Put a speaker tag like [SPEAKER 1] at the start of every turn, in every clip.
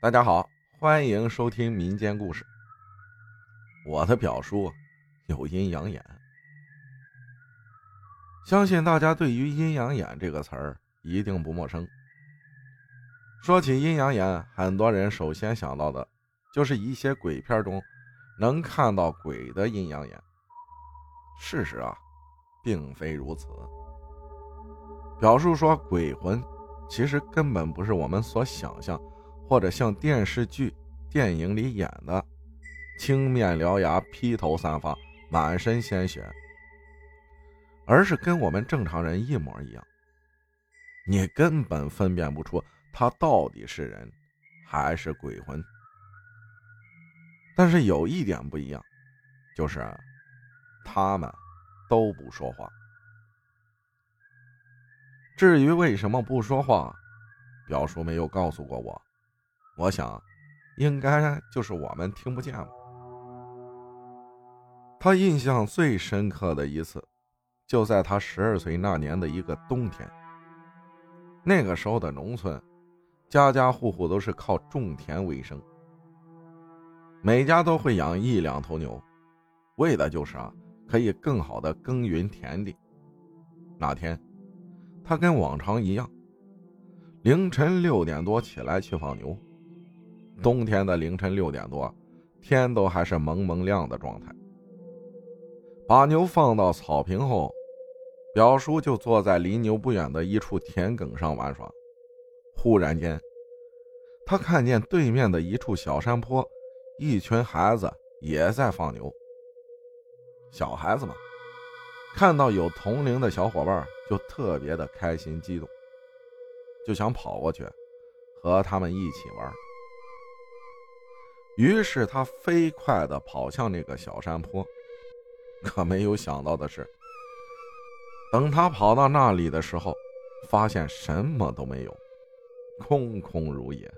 [SPEAKER 1] 大家好，欢迎收听民间故事。我的表叔有阴阳眼，相信大家对于阴阳眼这个词儿一定不陌生。说起阴阳眼，很多人首先想到的就是一些鬼片中能看到鬼的阴阳眼。事实啊，并非如此。表叔说，鬼魂其实根本不是我们所想象。或者像电视剧、电影里演的，青面獠牙、披头散发、满身鲜血，而是跟我们正常人一模一样，你根本分辨不出他到底是人还是鬼魂。但是有一点不一样，就是他们都不说话。至于为什么不说话，表叔没有告诉过我。我想，应该就是我们听不见了。他印象最深刻的一次，就在他十二岁那年的一个冬天。那个时候的农村，家家户户都是靠种田为生，每家都会养一两头牛，为的就是啊，可以更好的耕耘田地。那天，他跟往常一样，凌晨六点多起来去放牛。冬天的凌晨六点多，天都还是蒙蒙亮的状态。把牛放到草坪后，表叔就坐在离牛不远的一处田埂上玩耍。忽然间，他看见对面的一处小山坡，一群孩子也在放牛。小孩子嘛，看到有同龄的小伙伴，就特别的开心激动，就想跑过去和他们一起玩。于是他飞快地跑向那个小山坡，可没有想到的是，等他跑到那里的时候，发现什么都没有，空空如也。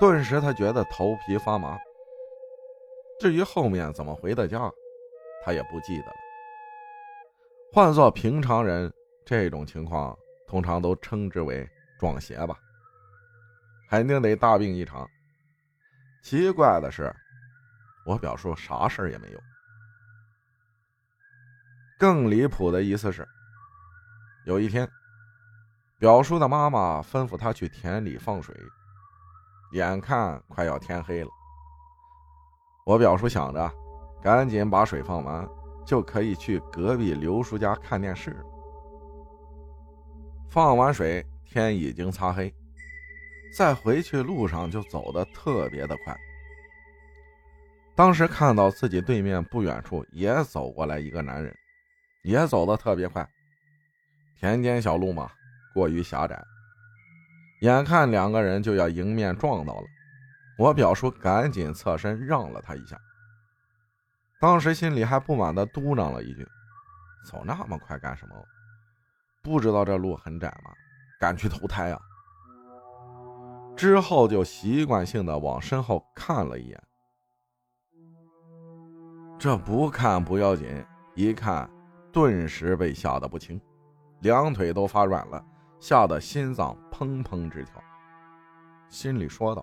[SPEAKER 1] 顿时他觉得头皮发麻。至于后面怎么回的家，他也不记得了。换做平常人，这种情况通常都称之为撞邪吧，肯定得大病一场。奇怪的是，我表叔啥事儿也没有。更离谱的意思是，有一天，表叔的妈妈吩咐他去田里放水，眼看快要天黑了，我表叔想着赶紧把水放完，就可以去隔壁刘叔家看电视。放完水，天已经擦黑。在回去路上就走得特别的快。当时看到自己对面不远处也走过来一个男人，也走得特别快。田间小路嘛，过于狭窄，眼看两个人就要迎面撞到了，我表叔赶紧侧身让了他一下。当时心里还不满的嘟囔了一句：“走那么快干什么？不知道这路很窄吗？敢去投胎啊？”之后就习惯性的往身后看了一眼，这不看不要紧，一看顿时被吓得不轻，两腿都发软了，吓得心脏砰砰直跳，心里说道：“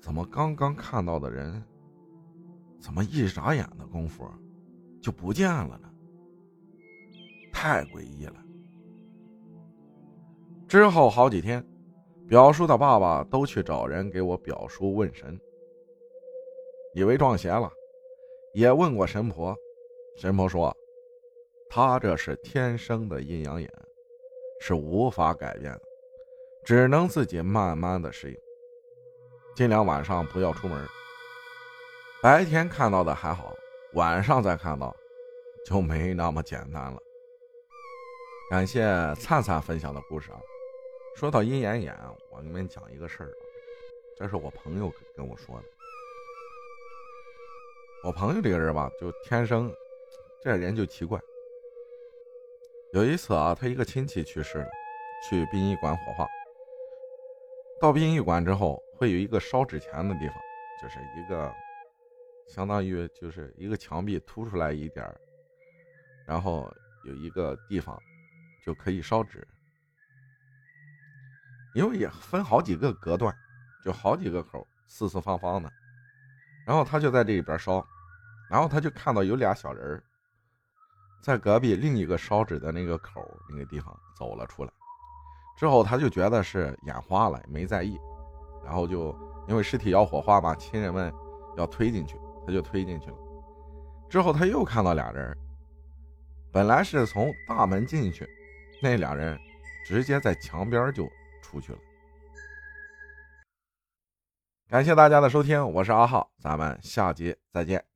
[SPEAKER 1] 怎么刚刚看到的人，怎么一眨眼的功夫就不见了呢？太诡异了。”之后好几天。表叔的爸爸都去找人给我表叔问神，以为撞邪了，也问过神婆，神婆说，他这是天生的阴阳眼，是无法改变的，只能自己慢慢的适应，尽量晚上不要出门，白天看到的还好，晚上再看到，就没那么简单了。感谢灿灿分享的故事啊。说到阴阳眼，我给你们讲一个事儿，这是我朋友跟我说的。我朋友这个人吧，就天生这人就奇怪。有一次啊，他一个亲戚去世了，去殡仪馆火化。到殡仪馆之后，会有一个烧纸钱的地方，就是一个相当于就是一个墙壁凸出来一点然后有一个地方就可以烧纸。因为也分好几个隔断，就好几个口，四四方方的。然后他就在这里边烧，然后他就看到有俩小人在隔壁另一个烧纸的那个口那个地方走了出来。之后他就觉得是眼花了，没在意。然后就因为尸体要火化嘛，亲人们要推进去，他就推进去了。之后他又看到俩人，本来是从大门进去，那俩人直接在墙边就出去了。感谢大家的收听，我是阿浩，咱们下节再见。